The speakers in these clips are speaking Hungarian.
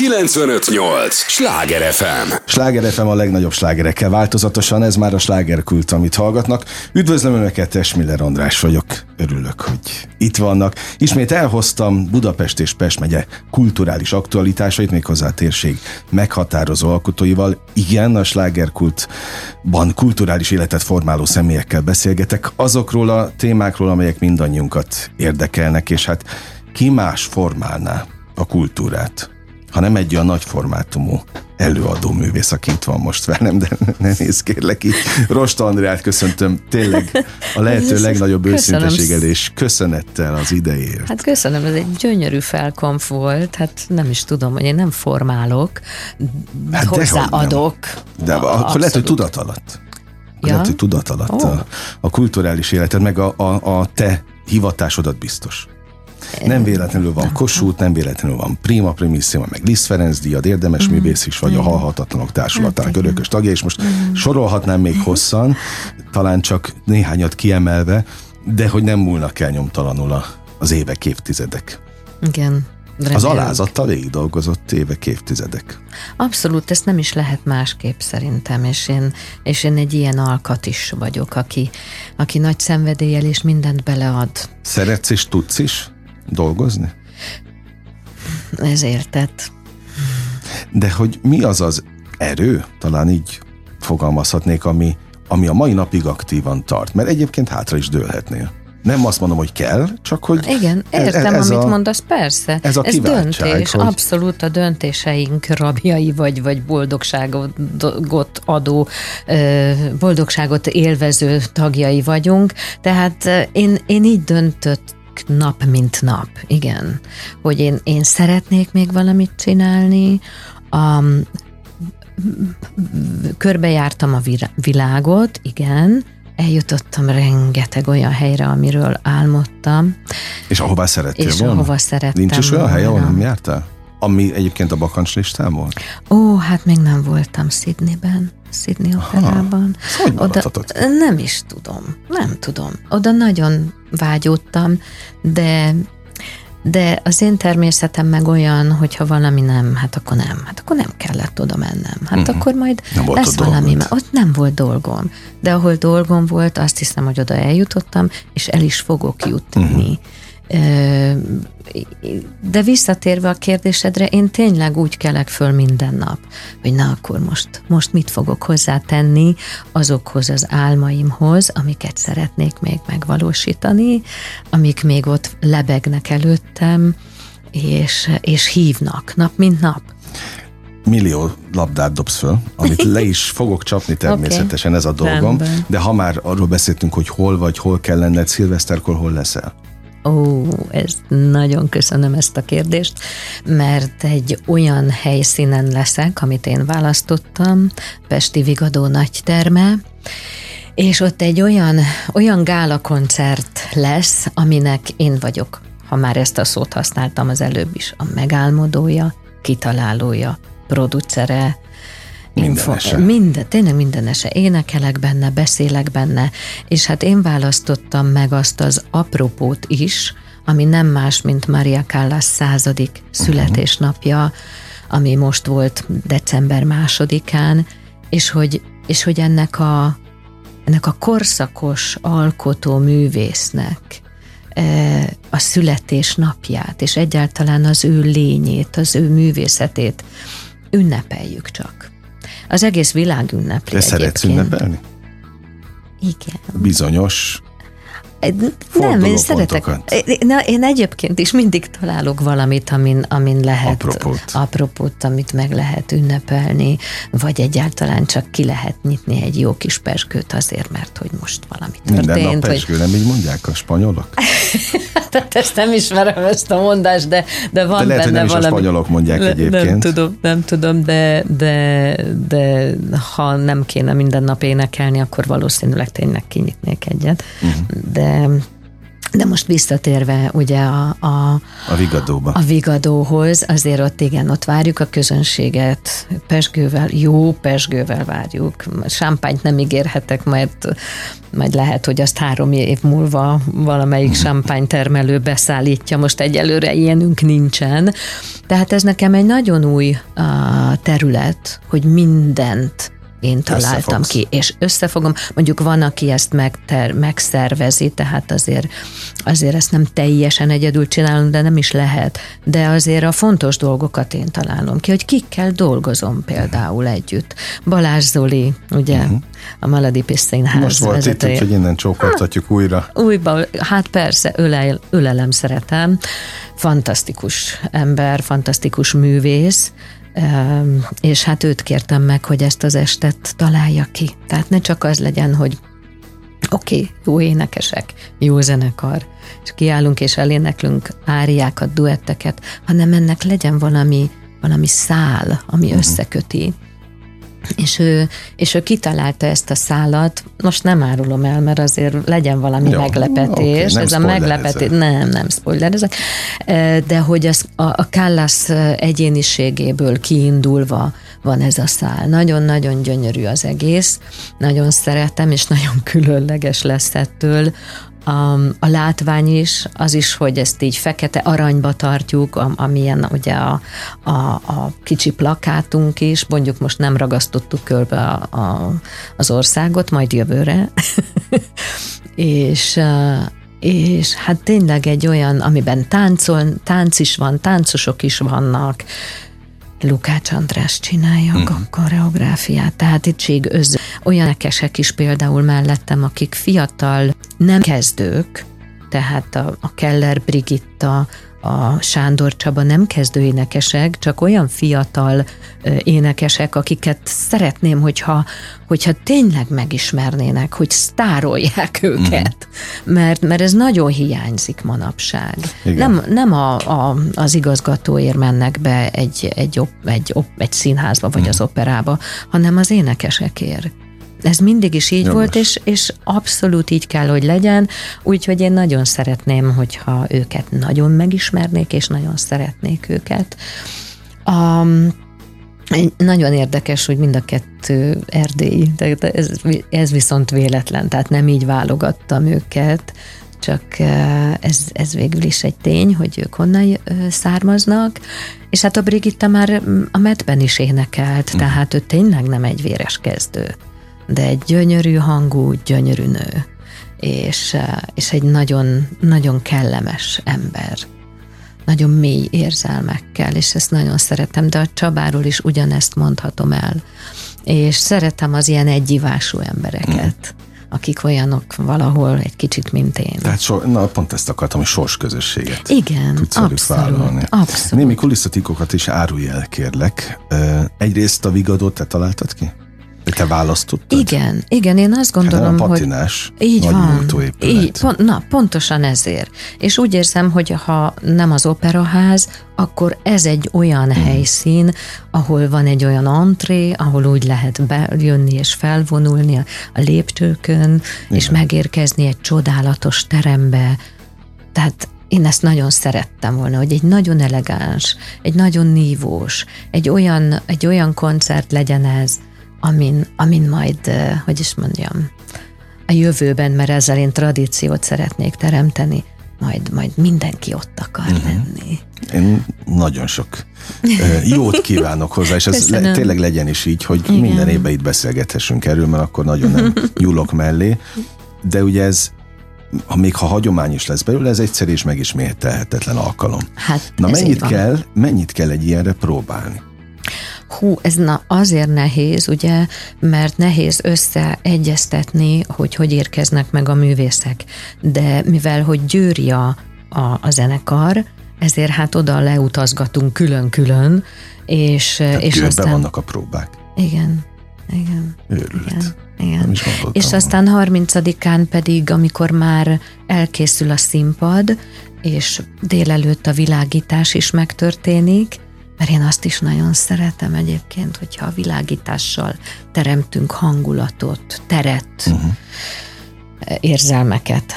958! Sláger FM! Sláger FM a legnagyobb slágerekkel változatosan, ez már a slágerkult, amit hallgatnak. Üdvözlöm Önöket, Esmiller András vagyok. Örülök, hogy itt vannak. Ismét elhoztam Budapest és Pest megye kulturális aktualitásait, méghozzá a térség meghatározó alkotóival. Igen, a slágerkultban kulturális életet formáló személyekkel beszélgetek azokról a témákról, amelyek mindannyiunkat érdekelnek, és hát ki más formálná a kultúrát, ha nem egy olyan nagy formátumú előadó művész, aki itt van most velem, de ne nézz kérlek így. Rosta Andrát köszöntöm tényleg a lehető legnagyobb őszinteséggel és köszönettel az idejért. Hát köszönöm, ez egy gyönyörű felkonf volt, hát nem is tudom, hogy én nem formálok, hát hozzáadok. De, de akkor lehet, hogy tudat alatt. Ja? Lehet, hogy tudat alatt oh. a, a kulturális életed, meg a, a, a te hivatásodat biztos. Nem véletlenül van Kossuth, nem véletlenül van Prima Primissima, meg Liszt Ferenc díjad, érdemes mm. művész is vagy a Halhatatlanok Társulatának hát, örökös tagja, és most mm. sorolhatnám még hosszan, talán csak néhányat kiemelve, de hogy nem múlnak el nyomtalanul az évek, évtizedek. Igen. Remélem. Az alázattal végig dolgozott évek, évtizedek. Abszolút, ezt nem is lehet másképp szerintem, és én, és én egy ilyen alkat is vagyok, aki, aki nagy szenvedéllyel és mindent belead. Szeretsz és tudsz is? Dolgozni? Ez értett. De hogy mi az az erő, talán így fogalmazhatnék, ami, ami a mai napig aktívan tart? Mert egyébként hátra is dőlhetnél. Nem azt mondom, hogy kell, csak hogy... Igen, értem, ez, ez amit a, mondasz, persze. Ez a ez döntés, hogy... abszolút a döntéseink rabjai, vagy, vagy boldogságot adó, boldogságot élvező tagjai vagyunk. Tehát én, én így döntött nap, mint nap, igen. Hogy én, én szeretnék még valamit csinálni, um, körbejártam a világot, igen, eljutottam rengeteg olyan helyre, amiről álmodtam. És ahová szerettél és volna? ahova szerettem Nincs is olyan hely, ahol nem jártál? Ami egyébként a bakancs listán volt? Ó, hát még nem voltam Sydneyben. Sydney operában. Hogy Oda, nem is tudom, nem tudom. Oda nagyon vágyódtam, de de az én természetem meg olyan, hogyha valami nem, hát akkor nem, hát akkor nem kellett oda mennem. Hát uh-huh. akkor majd nem lesz valami, mert ott nem volt dolgom. De ahol dolgom volt, azt hiszem, hogy oda eljutottam, és el is fogok jutni. Uh-huh. De visszatérve a kérdésedre, én tényleg úgy kelek föl minden nap, hogy na akkor most, most mit fogok hozzátenni azokhoz az álmaimhoz, amiket szeretnék még megvalósítani, amik még ott lebegnek előttem, és, és hívnak nap mint nap millió labdát dobsz föl, amit le is fogok csapni természetesen, okay. ez a dolgom, Rendben. de ha már arról beszéltünk, hogy hol vagy, hol kell lenned, szilveszterkor hol leszel? Ó, ez nagyon köszönöm ezt a kérdést, mert egy olyan helyszínen leszek, amit én választottam, Pesti Vigadó nagyterme, és ott egy olyan, olyan gála koncert lesz, aminek én vagyok, ha már ezt a szót használtam az előbb is, a megálmodója, kitalálója, producere, Mindenese. Minden, tényleg mindenese. Énekelek benne, beszélek benne, és hát én választottam meg azt az apropót is, ami nem más, mint Maria Callas századik születésnapja, ami most volt december másodikán, és hogy, és hogy ennek a, ennek a korszakos alkotó művésznek e, a születésnapját, és egyáltalán az ő lényét, az ő művészetét ünnepeljük csak. Az egész világ ünnepli De szeretsz ünnepelni? Igen. Bizonyos nem, én szeretek. Na, én egyébként is mindig találok valamit, amin, amin lehet apropót. apropót, amit meg lehet ünnepelni, vagy egyáltalán csak ki lehet nyitni egy jó kis perskőt azért, mert hogy most valami történt. Minden nap perskő, vagy... nem így mondják a spanyolok? Tehát ezt nem ismerem ezt a mondást, de, de van de lehet, benne hogy nem valami. Is a spanyolok mondják egyébként. Nem tudom, nem tudom, de, de, de ha nem kéne minden nap énekelni, akkor valószínűleg tényleg kinyitnék egyet. Uh-huh. De De most visszatérve ugye a, a, a Vigadóba. A Vigadóhoz, azért ott igen, ott várjuk a közönséget, pesgővel, jó pesgővel várjuk. Sámpányt nem ígérhetek, mert majd lehet, hogy azt három év múlva valamelyik sámpánytermelő beszállítja, most egyelőre ilyenünk nincsen. Tehát ez nekem egy nagyon új uh, terület, hogy mindent én találtam ki, és összefogom. Mondjuk van, aki ezt megter, megszervezi, tehát azért, azért ezt nem teljesen egyedül csinálom, de nem is lehet. De azért a fontos dolgokat én találom ki, hogy kikkel dolgozom például együtt. Balázs Zoli, ugye, uh-huh. a Maladipis Színház Most volt vezetője. itt, hogy innen csókoltatjuk hát, újra. Újba, hát persze, ölel, ölelem szeretem. Fantasztikus ember, fantasztikus művész, és hát őt kértem meg, hogy ezt az estet találja ki. Tehát ne csak az legyen, hogy oké, okay, jó énekesek, jó zenekar, és kiállunk és eléneklünk áriákat, duetteket, hanem ennek legyen valami, valami szál, ami uh-huh. összeköti és ő, és ő kitalálta ezt a szálat, most nem árulom el, mert azért legyen valami Jó, meglepetés, okay, ez a meglepetés, nem, nem spoiler ezek, de hogy az, a, a Kállász egyéniségéből kiindulva van ez a szál. Nagyon-nagyon gyönyörű az egész, nagyon szeretem, és nagyon különleges lesz ettől a, a látvány is, az is, hogy ezt így fekete aranyba tartjuk, amilyen ugye a, a, a kicsi plakátunk is, mondjuk most nem ragasztottuk körbe a, a, az országot, majd jövőre, és és hát tényleg egy olyan, amiben táncol, tánc is van, táncosok is vannak, Lukács András csinálja uh-huh. a koreográfiát, tehát itt öző. Olyan ekesek is például mellettem, akik fiatal, nem kezdők, tehát a, a Keller Brigitta, a Sándor Csaba nem kezdő énekesek, csak olyan fiatal énekesek, akiket szeretném, hogyha, hogyha tényleg megismernének, hogy sztárolják mhm. őket, mm. mert, mert ez nagyon hiányzik manapság. Igen. Nem, nem a, a, az igazgatóért mennek be egy, egy, op, egy, op, egy színházba vagy mm. az operába, hanem az énekesekért. Ez mindig is így Jogos. volt, és, és abszolút így kell, hogy legyen, úgyhogy én nagyon szeretném, hogyha őket nagyon megismernék, és nagyon szeretnék őket. Um, nagyon érdekes, hogy mind a kettő erdélyi, de ez, ez viszont véletlen, tehát nem így válogattam őket, csak ez, ez végül is egy tény, hogy ők honnan származnak, és hát a Brigitta már a medben is énekelt, mm. tehát ő tényleg nem egy véres kezdő de egy gyönyörű hangú, gyönyörű nő, és, eh, és egy nagyon, nagyon kellemes ember nagyon mély érzelmekkel, és ezt nagyon szeretem, de a Csabáról is ugyanezt mondhatom el. És szeretem az ilyen egyivású embereket, mm. akik olyanok valahol egy kicsit, mint én. Tehát so, na, pont ezt akartam, hogy sors közösséget. Igen, tudsz abszolút, vállalni. abszolút. Némi kulisszatikokat is árulj el, kérlek. Egyrészt a Vigadót te találtad ki? Te választottad? Igen, igen, én azt gondolom, hát patinás, hogy így van, így, pont, na, pontosan ezért. És úgy érzem, hogy ha nem az operaház, akkor ez egy olyan hmm. helyszín, ahol van egy olyan antré, ahol úgy lehet bejönni és felvonulni a, a lépcsőkön, igen. és megérkezni egy csodálatos terembe. Tehát én ezt nagyon szerettem volna, hogy egy nagyon elegáns, egy nagyon nívós, egy olyan, egy olyan koncert legyen ez, amin, amin majd, hogy is mondjam, a jövőben, mert ezzel én tradíciót szeretnék teremteni, majd, majd mindenki ott akar uh-huh. lenni. Én nagyon sok jót kívánok hozzá, és ez le, tényleg legyen is így, hogy Igen. minden évben itt beszélgethessünk erről, mert akkor nagyon nem nyúlok mellé. De ugye ez ha még ha hagyomány is lesz belőle, ez egyszer és megismételhetetlen alkalom. Hát Na mennyit kell, mennyit kell egy ilyenre próbálni? Hú, ez na azért nehéz, ugye, mert nehéz összeegyeztetni, hogy hogy érkeznek meg a művészek. De mivel, hogy győri a, a, a zenekar, ezért hát oda leutazgatunk külön-külön, és, Tehát és aztán... vannak a próbák. Igen, igen. Őrület. Igen. igen. És aztán 30-án pedig, amikor már elkészül a színpad, és délelőtt a világítás is megtörténik, mert én azt is nagyon szeretem egyébként, hogyha a világítással teremtünk hangulatot, teret, uh-huh. érzelmeket.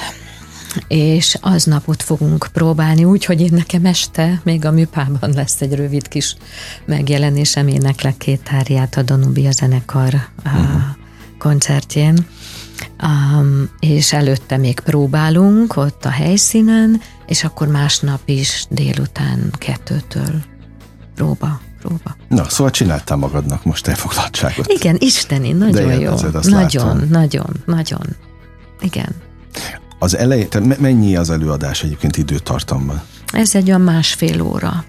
és aznap ott fogunk próbálni, úgyhogy én nekem este még a műpában lesz egy rövid kis megjelenésem, éneklek két tárját a Danubia zenekar uh-huh. koncertjén, um, és előtte még próbálunk ott a helyszínen, és akkor másnap is délután kettőtől próba próba. Na, szóval csináltál magadnak most elfoglaltságot. Igen, isteni, nagyon jó. Nagyon, látom. nagyon, nagyon. Igen. Az elején, tehát mennyi az előadás egyébként időtartamban? Ez egy olyan másfél óra.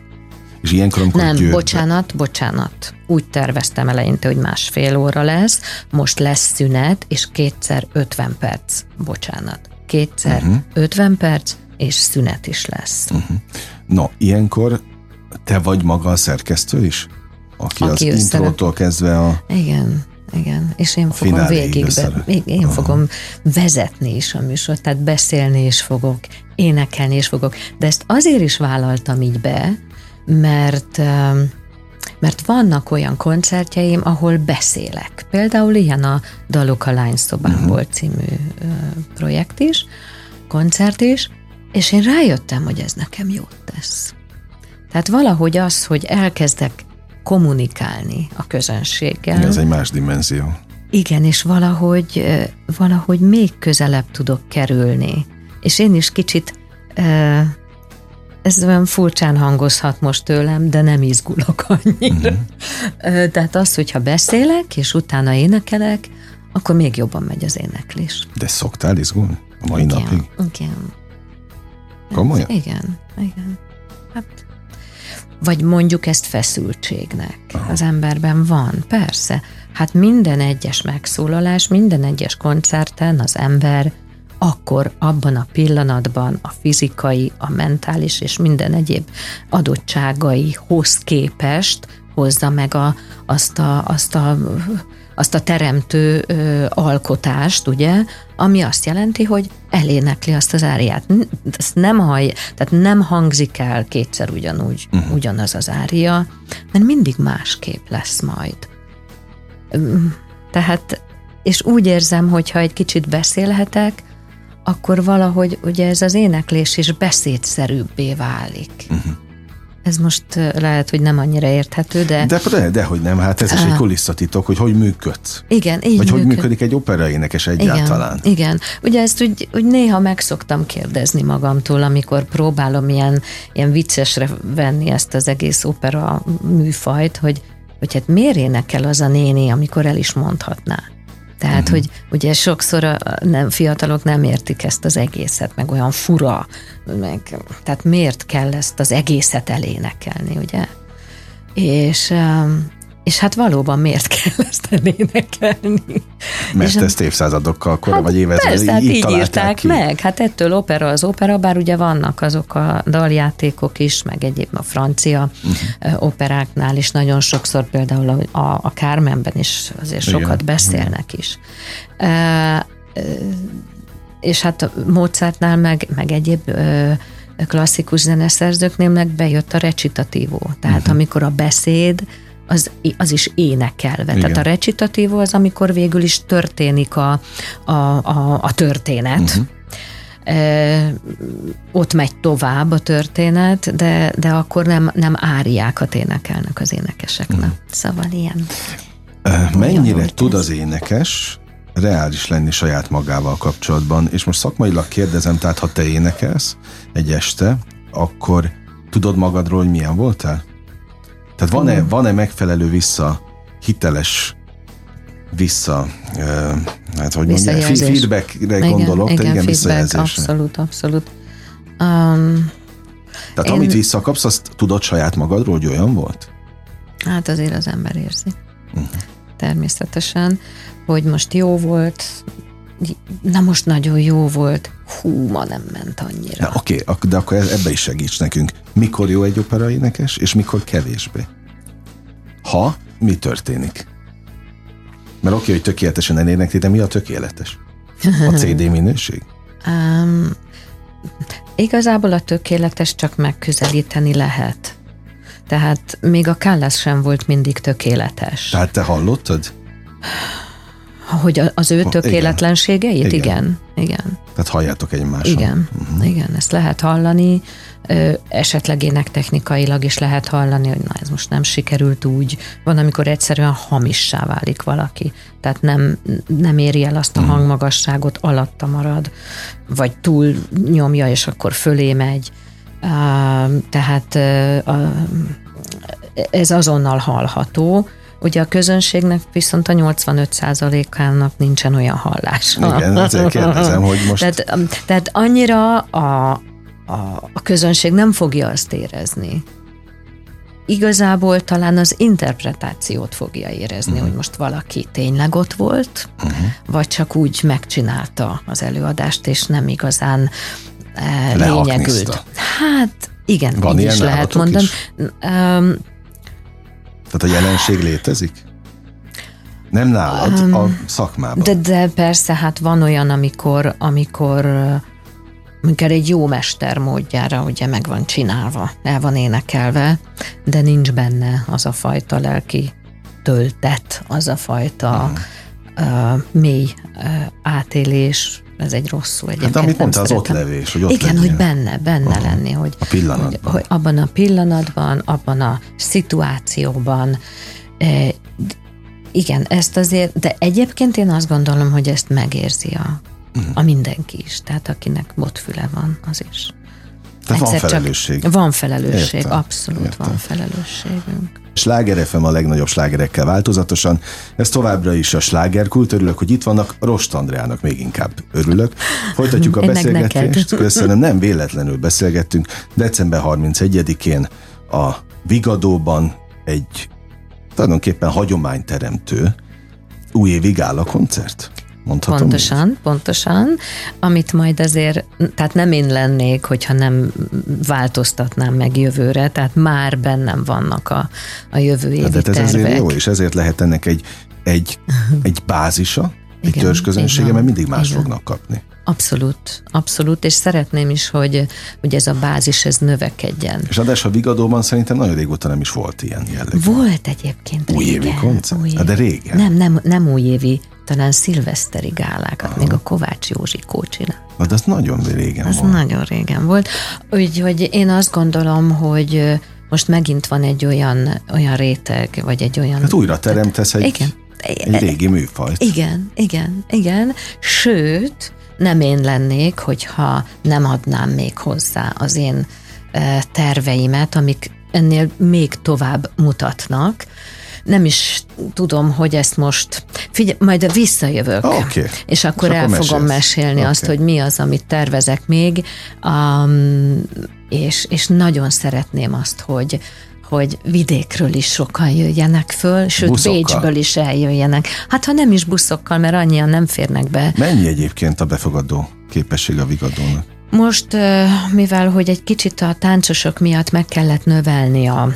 És ilyenkor, amikor Nem, győrbe... bocsánat, bocsánat. Úgy terveztem eleinte, hogy másfél óra lesz, most lesz szünet, és kétszer 50 perc. Bocsánat. Kétszer uh-huh. 50 perc, és szünet is lesz. Uh-huh. No, ilyenkor te vagy maga a szerkesztő is? Aki, Aki az intrótól kezdve a... Igen, igen, és én fogom végig, be, én Aha. fogom vezetni is a műsort, tehát beszélni is fogok, énekelni is fogok, de ezt azért is vállaltam így be, mert mert vannak olyan koncertjeim, ahol beszélek. Például ilyen a Dalok a lányszobámból uh-huh. című projekt is, koncert is, és én rájöttem, hogy ez nekem jót tesz. Tehát valahogy az, hogy elkezdek kommunikálni a közönséggel. Ez egy más dimenzió. Igen, és valahogy, valahogy még közelebb tudok kerülni. És én is kicsit, ez olyan furcsán hangozhat most tőlem, de nem izgulok annyira. Uh-huh. Tehát az, hogyha beszélek, és utána énekelek, akkor még jobban megy az éneklés. De szoktál izgulni a mai igen, napig? Igen. Komolyan? Igen, igen. Hát vagy mondjuk ezt feszültségnek. Aha. Az emberben van, persze. Hát minden egyes megszólalás, minden egyes koncerten az ember akkor abban a pillanatban a fizikai, a mentális és minden egyéb adottságaihoz képest hozza meg a, azt, a, azt a azt a teremtő ö, alkotást, ugye, ami azt jelenti, hogy elénekli azt az áriát. Ezt nem haj, tehát nem hangzik el kétszer ugyanúgy, uh-huh. ugyanaz az ária, mert mindig másképp lesz majd. Tehát, és úgy érzem, hogy ha egy kicsit beszélhetek, akkor valahogy ugye ez az éneklés is beszédszerűbbé válik. Uh-huh. Ez most lehet, hogy nem annyira érthető, de... De, de, de hogy nem, hát ez is egy kulisszatitok, hogy hogy működsz. Igen, így Vagy működ. hogy működik egy operaénekes egyáltalán. Igen, igen. Ugye ezt úgy, úgy néha meg szoktam kérdezni magamtól, amikor próbálom ilyen, ilyen viccesre venni ezt az egész opera műfajt, hogy, hogy hát miért énekel az a néni, amikor el is mondhatná. Tehát, uh-huh. hogy ugye sokszor a nem, fiatalok nem értik ezt az egészet, meg olyan fura, meg, tehát miért kell ezt az egészet elénekelni, ugye? És, um, és hát valóban miért kell ezt elénekelni? Mert és ezt évszázadokkal kora, hát vagy évezredekig így, hát így írták ki. meg. Hát ettől opera az opera, bár ugye vannak azok a daljátékok is, meg egyéb a francia uh-huh. operáknál is nagyon sokszor, például a, a, a Carmenben is azért Igen. sokat beszélnek Igen. is. E, és hát Mozartnál meg, meg egyéb klasszikus zeneszerzőknél meg bejött a recitatívó. Tehát uh-huh. amikor a beszéd az, az is énekelve. Igen. Tehát a recitatívó az, amikor végül is történik a, a, a, a történet. Uh-huh. E, ott megy tovább a történet, de, de akkor nem, nem áriákat énekelnek az énekeseknek. Uh-huh. Szóval ilyen. Mennyire tud az énekes reális lenni saját magával kapcsolatban, és most szakmailag kérdezem, tehát ha te énekelsz egy este, akkor tudod magadról, hogy milyen voltál? Tehát van-e, van-e megfelelő vissza, hiteles vissza, hát hogy mondjam, feedbackre igen, gondolok, igen, igen feedback, abszolút, abszolút. Um, Tehát én... amit visszakapsz, azt tudod saját magadról, hogy olyan volt? Hát azért az ember érzi. Uh-huh. Természetesen, hogy most jó volt, na most nagyon jó volt, hú, ma nem ment annyira. Na, oké, okay, de akkor ebbe is segíts nekünk. Mikor jó egy opera énekes, és mikor kevésbé? Ha, mi történik? Mert oké, okay, hogy tökéletesen elénekli, de mi a tökéletes? A CD minőség? Um, igazából a tökéletes csak megközelíteni lehet. Tehát még a Kállász sem volt mindig tökéletes. Tehát te hallottad? Hogy az ő tökéletlenségeit? Igen. Igen. Igen. Tehát halljátok egymáson. Igen, uh-huh. igen, ezt lehet hallani, esetleg énektechnikailag is lehet hallani, hogy na ez most nem sikerült úgy. Van, amikor egyszerűen hamissá válik valaki, tehát nem, nem éri el azt a hangmagasságot, alatta marad, vagy túl nyomja, és akkor fölé megy. Á, Tehát a, ez azonnal hallható, Ugye a közönségnek viszont a 85%-ának nincsen olyan hallása. Igen, ezért kérdezem, hogy most... Tehát, um, tehát annyira a, a, a közönség nem fogja azt érezni. Igazából talán az interpretációt fogja érezni, uh-huh. hogy most valaki tényleg ott volt, uh-huh. vagy csak úgy megcsinálta az előadást, és nem igazán Lehakniszta. lényegült. Hát igen, Van így is lehet mondani. is? Um, Tehát a jelenség létezik? Nem nálad, a szakmában. De, de persze, hát van olyan, amikor, amikor amikor egy jó mester módjára ugye meg van csinálva, el van énekelve, de nincs benne az a fajta lelki töltet, az a fajta uh, mély uh, átélés, ez egy rossz szó egyébként. Hát amit mondta, az ott levés, hogy ott Igen, legyél. hogy benne, benne lenni, hogy, A pillanatban. hogy, hogy abban a pillanatban, abban a szituációban, eh, igen, ezt azért, de egyébként én azt gondolom, hogy ezt megérzi a, Mhm. a mindenki is, tehát akinek botfüle van, az is. Tehát van csak- felelősség. Van felelősség, Értem, abszolút értem. van felelősségünk. Sláger FM a legnagyobb slágerekkel változatosan. Ez továbbra is a slágerkult. Örülök, hogy itt vannak. Rost Andreának még inkább örülök. Folytatjuk a beszélgetést. neked. Köszönöm, nem véletlenül beszélgettünk. December 31-én a Vigadóban egy tulajdonképpen hagyományteremtő újévi gála koncert. Mondhatom így? Pontosan, pontosan, amit majd azért, tehát nem én lennék, hogyha nem változtatnám meg jövőre, tehát már bennem vannak a, a jövő évi De ez tervek. ezért jó, és ezért lehet ennek egy, egy, egy bázisa, egy Igen, törzsközönsége, mert mindig más igen. fognak kapni. Abszolút, abszolút, és szeretném is, hogy, hogy ez a bázis ez növekedjen. És ráadásul a Vigadóban szerintem nagyon régóta nem is volt ilyen jellegű. Volt egyébként Újévi régen, koncert? újévi. Hát de régen. Nem, nem, nem újévi, talán szilveszteri gálákat, Aha. még a Kovács Józsikó csinál. Na, de az nagyon régen Ez volt. nagyon régen volt. Úgyhogy én azt gondolom, hogy most megint van egy olyan, olyan réteg, vagy egy olyan... Hát újra teremtesz egy, Igen. egy régi műfajt. Igen, igen, igen. Sőt, nem én lennék, hogyha nem adnám még hozzá az én terveimet, amik ennél még tovább mutatnak. Nem is tudom, hogy ezt most... Figyelj, majd visszajövök. Oké. És akkor És el akkor fogom mesélsz. mesélni Oké. azt, hogy mi az, amit tervezek még, um, és, és nagyon szeretném azt, hogy hogy vidékről is sokan jöjjenek föl, sőt Buszokkal? Bécsből is eljöjjenek. Hát ha nem is buszokkal, mert annyian nem férnek be. Mennyi egyébként a befogadó képesség a Vigadónak? Most, mivel hogy egy kicsit a táncosok miatt meg kellett növelni a,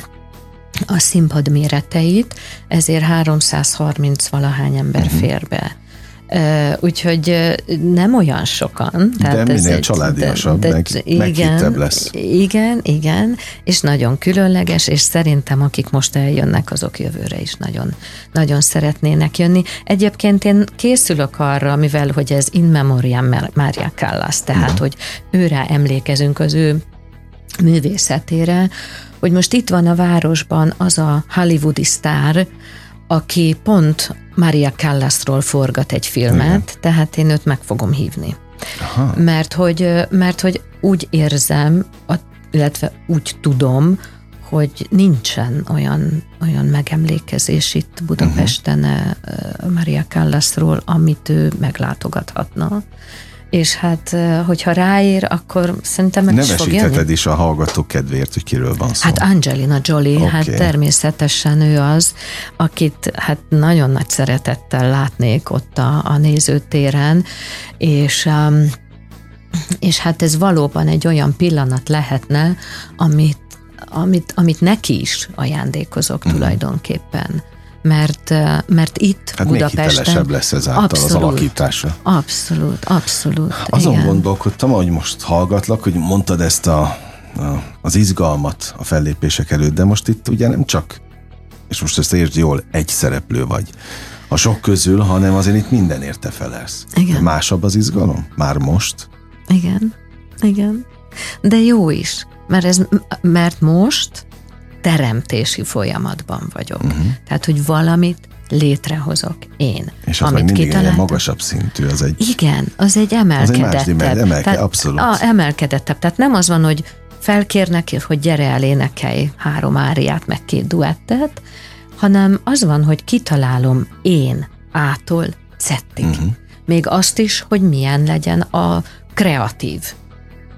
a színpad méreteit, ezért 330 valahány ember uh-huh. fér be. Ö, Úgyhogy nem olyan sokan. De minél családiasabb, meg- meghittebb lesz. Igen, igen, és nagyon különleges, és szerintem akik most eljönnek, azok jövőre is nagyon, nagyon szeretnének jönni. Egyébként én készülök arra, mivel hogy ez in memoriam Mária Callas, tehát Mhm. hogy őre emlékezünk az ő művészetére, hogy most itt van a városban az a hollywoodi sztár, aki pont Maria Callasról forgat egy filmet, Igen. tehát én őt meg fogom hívni. Aha. Mert hogy, mert hogy úgy érzem, a- illetve úgy tudom, hogy nincsen olyan, olyan megemlékezés itt Budapesten uh-huh. Maria Callasról, amit ő meglátogathatna. És hát, hogyha ráér, akkor szerintem meg is fog jönni. Nevesítheted is a hallgatók kedvéért, hogy kiről van szó. Hát Angelina Jolie, okay. hát természetesen ő az, akit hát nagyon nagy szeretettel látnék ott a, a nézőtéren, és um, és hát ez valóban egy olyan pillanat lehetne, amit, amit, amit neki is ajándékozok mm. tulajdonképpen. Mert, mert itt hát még Budapesten... hitelesebb lesz ezáltal abszolút, az alakítása. Abszolút, abszolút. Azon igen. gondolkodtam, hogy most hallgatlak, hogy mondtad ezt a, a, az izgalmat a fellépések előtt, de most itt ugye nem csak és most ezt értsd jól, egy szereplő vagy a sok közül, hanem azért itt minden érte felelsz. Igen. Másabb az izgalom? Már most? Igen, igen. De jó is, mert, ez, mert most teremtési folyamatban vagyok. Uh-huh. Tehát, hogy valamit létrehozok én. És az amit mindig kitaláltam. egy magasabb szintű, az egy... Igen, az egy emelkedettebb. Az egy más emelke, tehát, abszolút. A, emelkedettebb. Tehát nem az van, hogy felkérnek, hogy gyere el énekelj három áriát, meg két duettet, hanem az van, hogy kitalálom én ától zettig. Uh-huh. Még azt is, hogy milyen legyen a kreatív.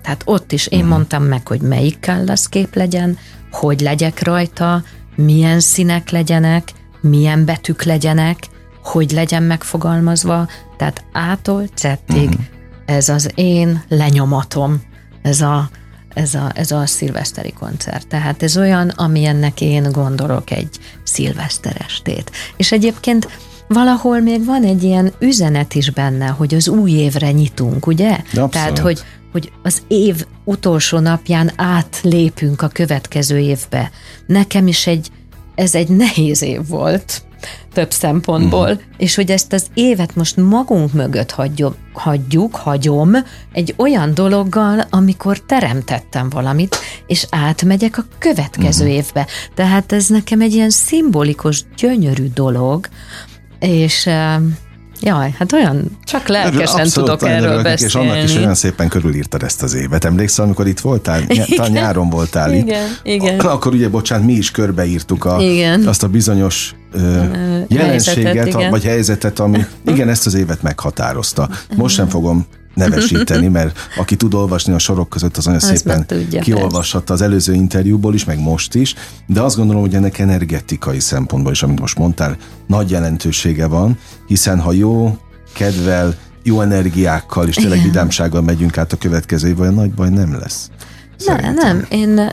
Tehát ott is én uh-huh. mondtam meg, hogy melyik Callas kép legyen, hogy legyek rajta, milyen színek legyenek, milyen betűk legyenek, hogy legyen megfogalmazva, tehát ától zettig uh-huh. ez az én lenyomatom, ez a, ez a, ez a szilveszteri koncert. Tehát ez olyan, amilyennek én gondolok egy szilveszterestét. És egyébként valahol még van egy ilyen üzenet is benne, hogy az új évre nyitunk, ugye? Abszolút. Tehát, hogy, hogy az év utolsó napján átlépünk a következő évbe. Nekem is egy, ez egy nehéz év volt, több szempontból, uh-huh. és hogy ezt az évet most magunk mögött hagyjuk, hagyjuk, hagyom egy olyan dologgal, amikor teremtettem valamit, és átmegyek a következő uh-huh. évbe. Tehát ez nekem egy ilyen szimbolikus, gyönyörű dolog, és Jaj, hát olyan, csak lelkesen tudok erről beszélni. És annak is olyan szépen körülírtad ezt az évet. Emlékszel, amikor itt voltál? Igen. nyáron voltál itt. Igen, igen. Akkor ugye, bocsánat, mi is körbeírtuk a, igen. azt a bizonyos ö, jelenséget, helyzetet, vagy helyzetet, ami igen, ezt az évet meghatározta. Most sem fogom nevesíteni, mert aki tud olvasni a sorok között, az nagyon szépen tudja, kiolvashatta az előző interjúból is, meg most is, de azt gondolom, hogy ennek energetikai szempontból is, amit most mondtál, nagy jelentősége van, hiszen ha jó kedvel, jó energiákkal és tényleg vidámsággal megyünk át a következő év, olyan nagy baj nem lesz. Ne, nem, én,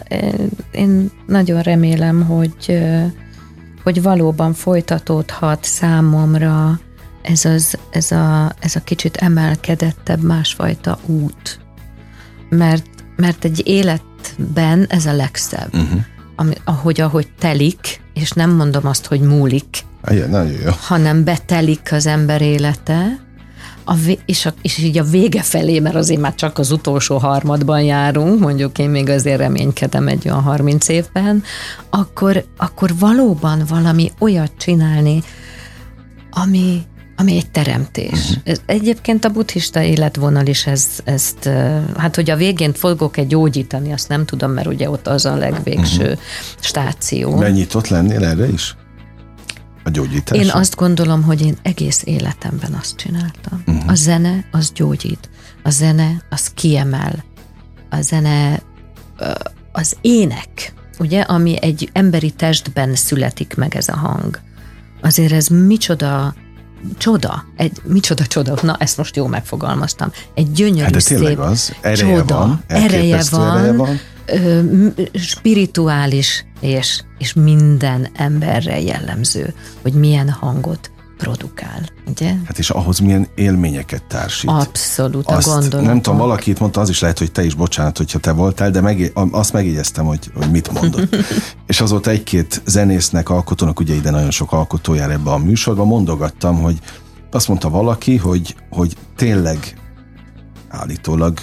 én nagyon remélem, hogy, hogy valóban folytatódhat számomra ez, az, ez, a, ez a kicsit emelkedettebb, másfajta út. Mert, mert egy életben ez a legszebb. Uh-huh. Ami, ahogy, ahogy telik, és nem mondom azt, hogy múlik, Igen, nagyon jó. hanem betelik az ember élete, a és, a, és így a vége felé, mert azért már csak az utolsó harmadban járunk, mondjuk én még azért reménykedem egy olyan 30 évben, akkor, akkor valóban valami olyat csinálni, ami, ami egy teremtés. Uh-huh. Egyébként a buddhista életvonal is ez, ezt, hát hogy a végén fogok egy gyógyítani, azt nem tudom, mert ugye ott az a legvégső uh-huh. stáció. Mennyit ott lennél erre is? A gyógyítás? Én azt gondolom, hogy én egész életemben azt csináltam. Uh-huh. A zene az gyógyít. A zene az kiemel. A zene az ének, ugye, ami egy emberi testben születik meg ez a hang. Azért ez micsoda csoda, egy, micsoda csoda, na ezt most jól megfogalmaztam, egy gyönyörű hát de szép az, ereje csoda, van, ereje van, ereje van. Ö, spirituális és, és minden emberre jellemző, hogy milyen hangot produkál, ugye? Hát és ahhoz milyen élményeket társít. Abszolút, azt, a gondolatok. Nem tudom, valaki itt mondta, az is lehet, hogy te is, bocsánat, hogyha te voltál, de meg, azt megjegyeztem, hogy, hogy mit mondott. és azóta egy-két zenésznek, alkotónak, ugye ide nagyon sok alkotó jár ebbe a műsorba, mondogattam, hogy azt mondta valaki, hogy, hogy tényleg állítólag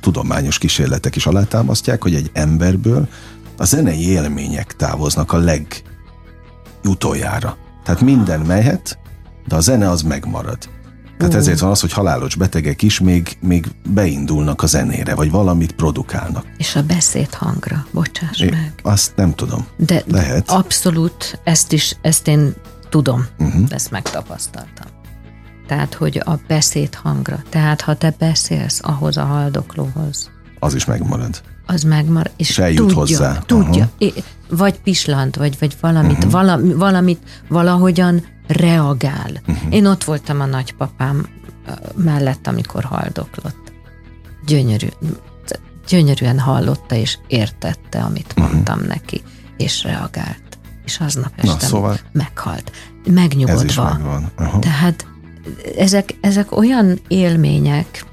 tudományos kísérletek is alátámasztják, hogy egy emberből a zenei élmények távoznak a legutoljára. Tehát minden mehet, de a zene az megmarad. Tehát uh. ezért van az, hogy halálos betegek is még, még beindulnak a zenére, vagy valamit produkálnak. És a beszéd hangra, bocsáss é, meg. Azt nem tudom. De Lehet. abszolút, ezt is, ezt én tudom, uh-huh. ezt megtapasztaltam. Tehát, hogy a beszéd hangra. Tehát, ha te beszélsz ahhoz a haldoklóhoz. Az is megmarad. Az megmarad. És, és eljut tudja, hozzá. Tudja. Uh-huh. Vagy pislant, vagy, vagy valamit, uh-huh. valami, valamit valahogyan reagál. Uh-huh. Én ott voltam a nagypapám mellett, amikor haldoklott. Gyönyörű, gyönyörűen hallotta és értette, amit uh-huh. mondtam neki, és reagált. És aznap este Na, szóval meghalt. Megnyugodva. Ez. Uh-huh. Tehát ezek, ezek olyan élmények,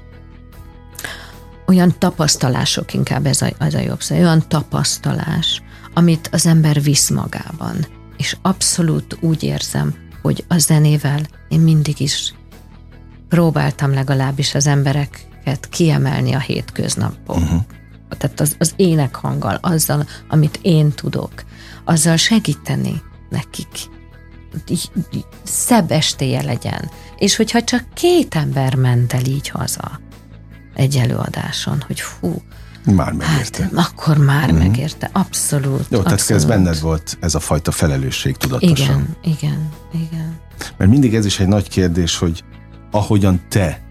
olyan tapasztalások inkább ez a, az a jobb szó, olyan tapasztalás, amit az ember visz magában és abszolút úgy érzem, hogy a zenével én mindig is próbáltam legalábbis az embereket kiemelni a hétköznapból. Uh-huh. Tehát az, az énekhanggal, azzal, amit én tudok, azzal segíteni nekik. Szebb estéje legyen. És hogyha csak két ember ment el így haza egy előadáson, hogy fú, már megérte. Hát, akkor már mm. megérte, abszolút. Jó, tehát abszolút. ez benned volt ez a fajta felelősség tudatosan. Igen, igen, igen. Mert mindig ez is egy nagy kérdés, hogy ahogyan te,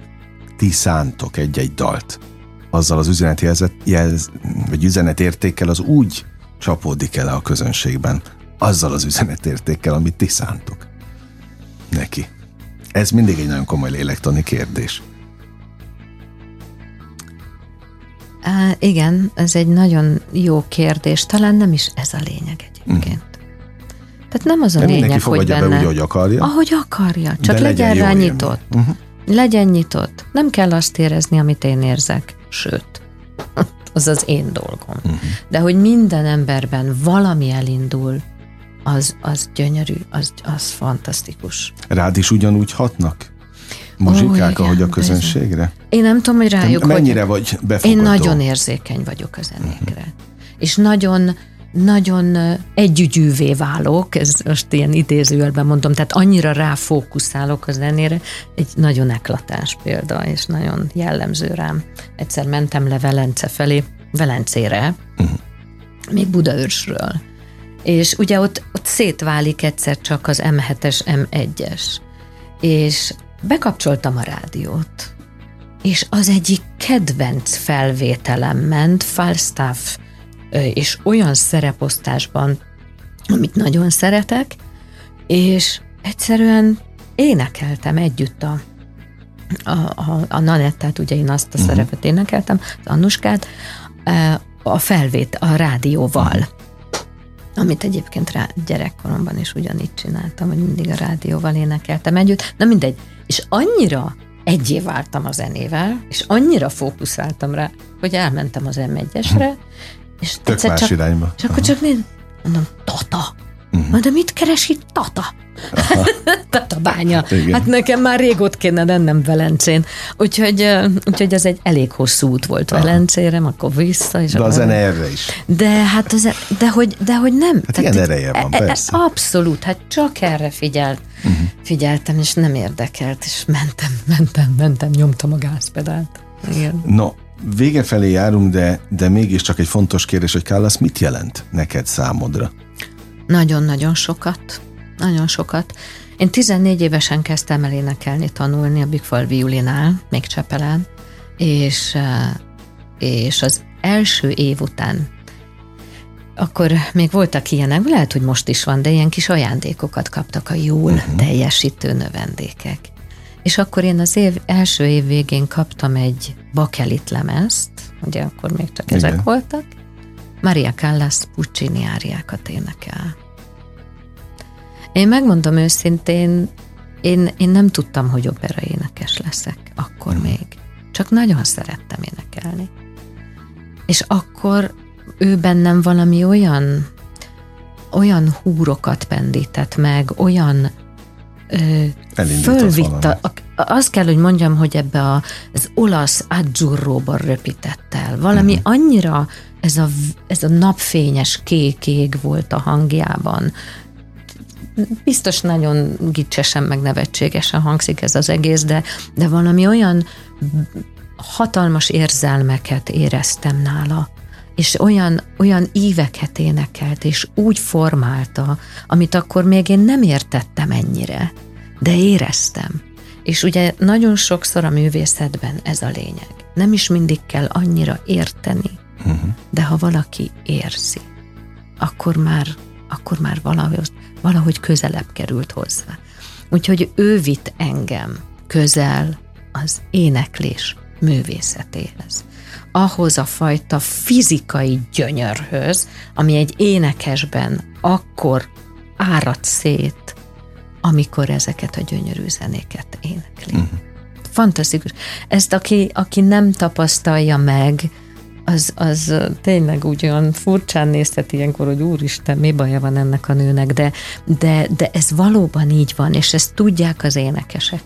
ti szántok egy-egy dalt, azzal az üzenet jelzet, jelz, vagy üzenetértékkel az úgy csapódik el a közönségben, azzal az üzenetértékkel, amit ti szántok neki. Ez mindig egy nagyon komoly lélektani kérdés. Á, igen, ez egy nagyon jó kérdés. Talán nem is ez a lényeg egyébként. Mm. Tehát nem az a De lényeg, hogy benne... be úgy, ahogy akarja. Ahogy akarja, csak De legyen, legyen rá nyitott. Uh-huh. Legyen nyitott. Nem kell azt érezni, amit én érzek. Sőt, az az én dolgom. Uh-huh. De hogy minden emberben valami elindul, az, az gyönyörű, az, az fantasztikus. Rád is ugyanúgy hatnak? Muzsikák, oh, ahogy a közönségre? Bizony. Én nem tudom, hogy rájuk Te mennyire vagy befogadó? Én nagyon érzékeny vagyok a zenékre. Uh-huh. És nagyon nagyon együgyűvé válok, ez most ilyen idézőjelben mondom, tehát annyira ráfókuszálok a zenére, egy nagyon eklatás példa, és nagyon jellemző rám. Egyszer mentem le Velence felé, Velencére, uh-huh. még Budaörsről, és ugye ott, ott szétválik egyszer csak az M7-es, M1-es, és bekapcsoltam a rádiót, és az egyik kedvenc felvételem ment, Falstaff és olyan szereposztásban, amit nagyon szeretek, és egyszerűen énekeltem együtt a, a, a, a Nanettát, ugye én azt a uh-huh. szerepet énekeltem, az Annuskát, a felvét, a rádióval. Uh-huh. Amit egyébként rá, gyerekkoromban is ugyanígy csináltam, hogy mindig a rádióval énekeltem együtt. Na mindegy. És annyira egyé váltam a zenével, és annyira fókuszáltam rá, hogy elmentem az M1-esre, és Tök más csak, irányba. És akkor csak nézd, mondom, Tata. Uh-huh. De mit keres itt Tata? Tata bánya. Hát, hát nekem már régót kéne lennem Velencén. Úgyhogy, úgyhogy ez egy elég hosszú út volt Aha. Velencére, akkor vissza. És de a zene erre is. De hát az, de, hogy, de hogy nem. Hát Tehát ilyen ereje van, e, e, persze. Abszolút, hát csak erre figyelt. Uh-huh. Figyeltem, és nem érdekelt, és mentem, mentem, mentem, nyomtam a gázpedált. Igen. No, vége felé járunk, de, de mégiscsak egy fontos kérdés, hogy Kálasz mit jelent neked számodra? Nagyon-nagyon sokat. Nagyon sokat. Én 14 évesen kezdtem el énekelni, tanulni a Bigfal Violinál, még Csepelen, és, eh, és az első év után akkor még voltak ilyenek, lehet, hogy most is van, de ilyen kis ajándékokat kaptak a jól uh-huh. teljesítő növendékek. És akkor én az év, első év végén kaptam egy bakelit lemezt, ugye akkor még csak Igen. ezek voltak, Maria Callas Puccini áriákat énekel. Én megmondom őszintén, én, én nem tudtam, hogy opera énekes leszek, akkor hmm. még. Csak nagyon szerettem énekelni. És akkor ő bennem valami olyan, olyan húrokat pendített meg, olyan fölvitta, azt kell, hogy mondjam, hogy ebbe a, az olasz azzurróban röpített el. Valami uh-huh. annyira ez a, ez a napfényes kék volt a hangjában. Biztos nagyon gicsesen, meg nevetségesen hangzik ez az egész, de, de valami olyan hatalmas érzelmeket éreztem nála, és olyan, olyan íveket énekelt, és úgy formálta, amit akkor még én nem értettem ennyire, de éreztem. És ugye nagyon sokszor a művészetben ez a lényeg. Nem is mindig kell annyira érteni, uh-huh. de ha valaki érzi, akkor már, akkor már valahogy, valahogy közelebb került hozzá. Úgyhogy ő vitt engem közel az éneklés művészetéhez ahhoz a fajta fizikai gyönyörhöz, ami egy énekesben akkor árad szét, amikor ezeket a gyönyörű zenéket énekli. Uh-huh. Fantasztikus. Ezt aki, aki nem tapasztalja meg, az, az tényleg úgy olyan furcsán nézhet ilyenkor, hogy úristen, mi baja van ennek a nőnek, de, de, de ez valóban így van, és ezt tudják az énekesek.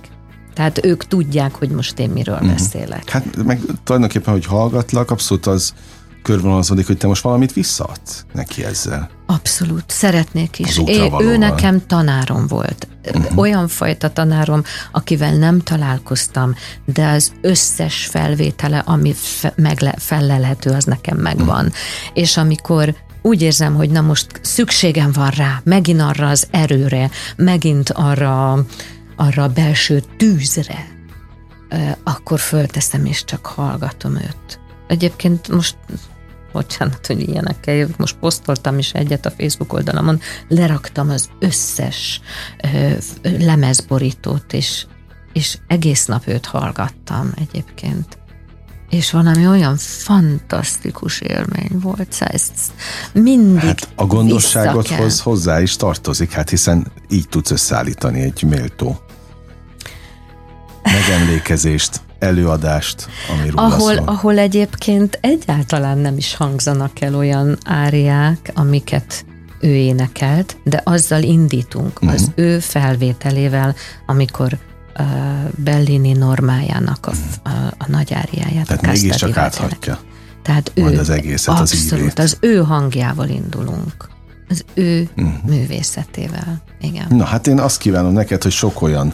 Tehát ők tudják, hogy most én miről uh-huh. beszélek. Hát meg tulajdonképpen, hogy hallgatlak, abszolút az körvonalazódik, hogy te most valamit visszaadsz neki ezzel. Abszolút, szeretnék is. É, ő nekem tanárom volt. Uh-huh. Olyan fajta tanárom, akivel nem találkoztam, de az összes felvétele, ami fe, megle, fellelhető, az nekem megvan. Uh-huh. És amikor úgy érzem, hogy na most szükségem van rá, megint arra az erőre, megint arra, arra a belső tűzre, akkor fölteszem és csak hallgatom őt. Egyébként most bocsánat, hogy ilyenekkel jövök, most posztoltam is egyet a Facebook oldalamon, leraktam az összes ö, lemezborítót, és, és egész nap őt hallgattam egyébként. És valami olyan fantasztikus élmény volt, szóval ezt mindig Hát a gondosságodhoz hozzá is tartozik, hát hiszen így tudsz összeállítani egy méltó megemlékezést előadást, ami ahol, szól. ahol egyébként egyáltalán nem is hangzanak el olyan áriák, amiket ő énekelt, de azzal indítunk, uh-huh. az ő felvételével, amikor uh, Bellini normájának a, uh-huh. a, a nagy áriáját. Tehát mégiscsak áthatja. Tehát ő, az egészet, abszolút, az, az ő hangjával indulunk az ő uh-huh. művészetével. Igen. Na hát én azt kívánom neked, hogy sok olyan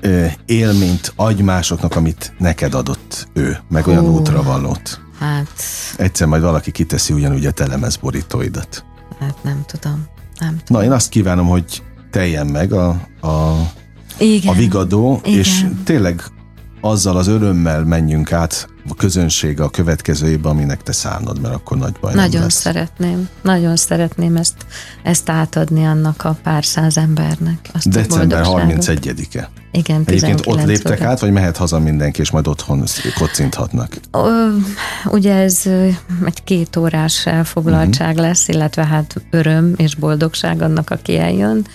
ö, élményt adj másoknak, amit neked adott ő, meg Hú, olyan útra valót. Hát... Egyszer majd valaki kiteszi ugyanúgy a telemezborítóidat. Hát nem tudom. Nem tudom. Na én azt kívánom, hogy teljen meg a, a, Igen. a vigadó, Igen. és tényleg azzal az örömmel menjünk át a közönség a következő évben, aminek te szánod, mert akkor nagy baj Nagyon lesz. szeretném, nagyon szeretném ezt, ezt átadni annak a pár száz embernek. Azt December 31-e. Igen, Egyébként ott léptek át, vagy mehet haza mindenki, és majd otthon kocinthatnak? Ö, ugye ez egy két órás elfoglaltság uh-huh. lesz, illetve hát öröm és boldogság annak, aki eljön,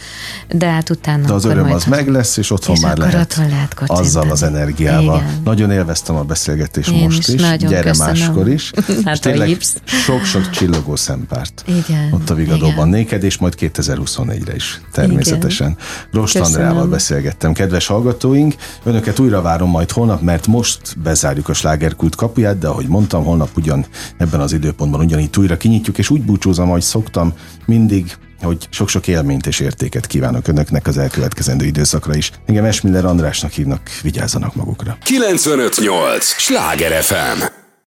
de hát utána... De az öröm az meg lesz, és otthon és már lehet, lehet azzal az energiával. Igen. Nagyon élveztem a beszélgetést Én most is. is. Gyere köszönöm. máskor is. hát és tényleg sok-sok csillogó szempárt igen, ott a Vigadóban néked, és majd 2024-re is természetesen. Rost Andrával beszélgettem. Kedves hallgatóink. Önöket újra várom majd holnap, mert most bezárjuk a slágerkult kapuját, de ahogy mondtam, holnap ugyan ebben az időpontban ugyanígy újra kinyitjuk, és úgy búcsúzom, ahogy szoktam, mindig hogy sok-sok élményt és értéket kívánok önöknek az elkövetkezendő időszakra is. Engem Esmiller Andrásnak hívnak, vigyázzanak magukra. 958! Sláger FM!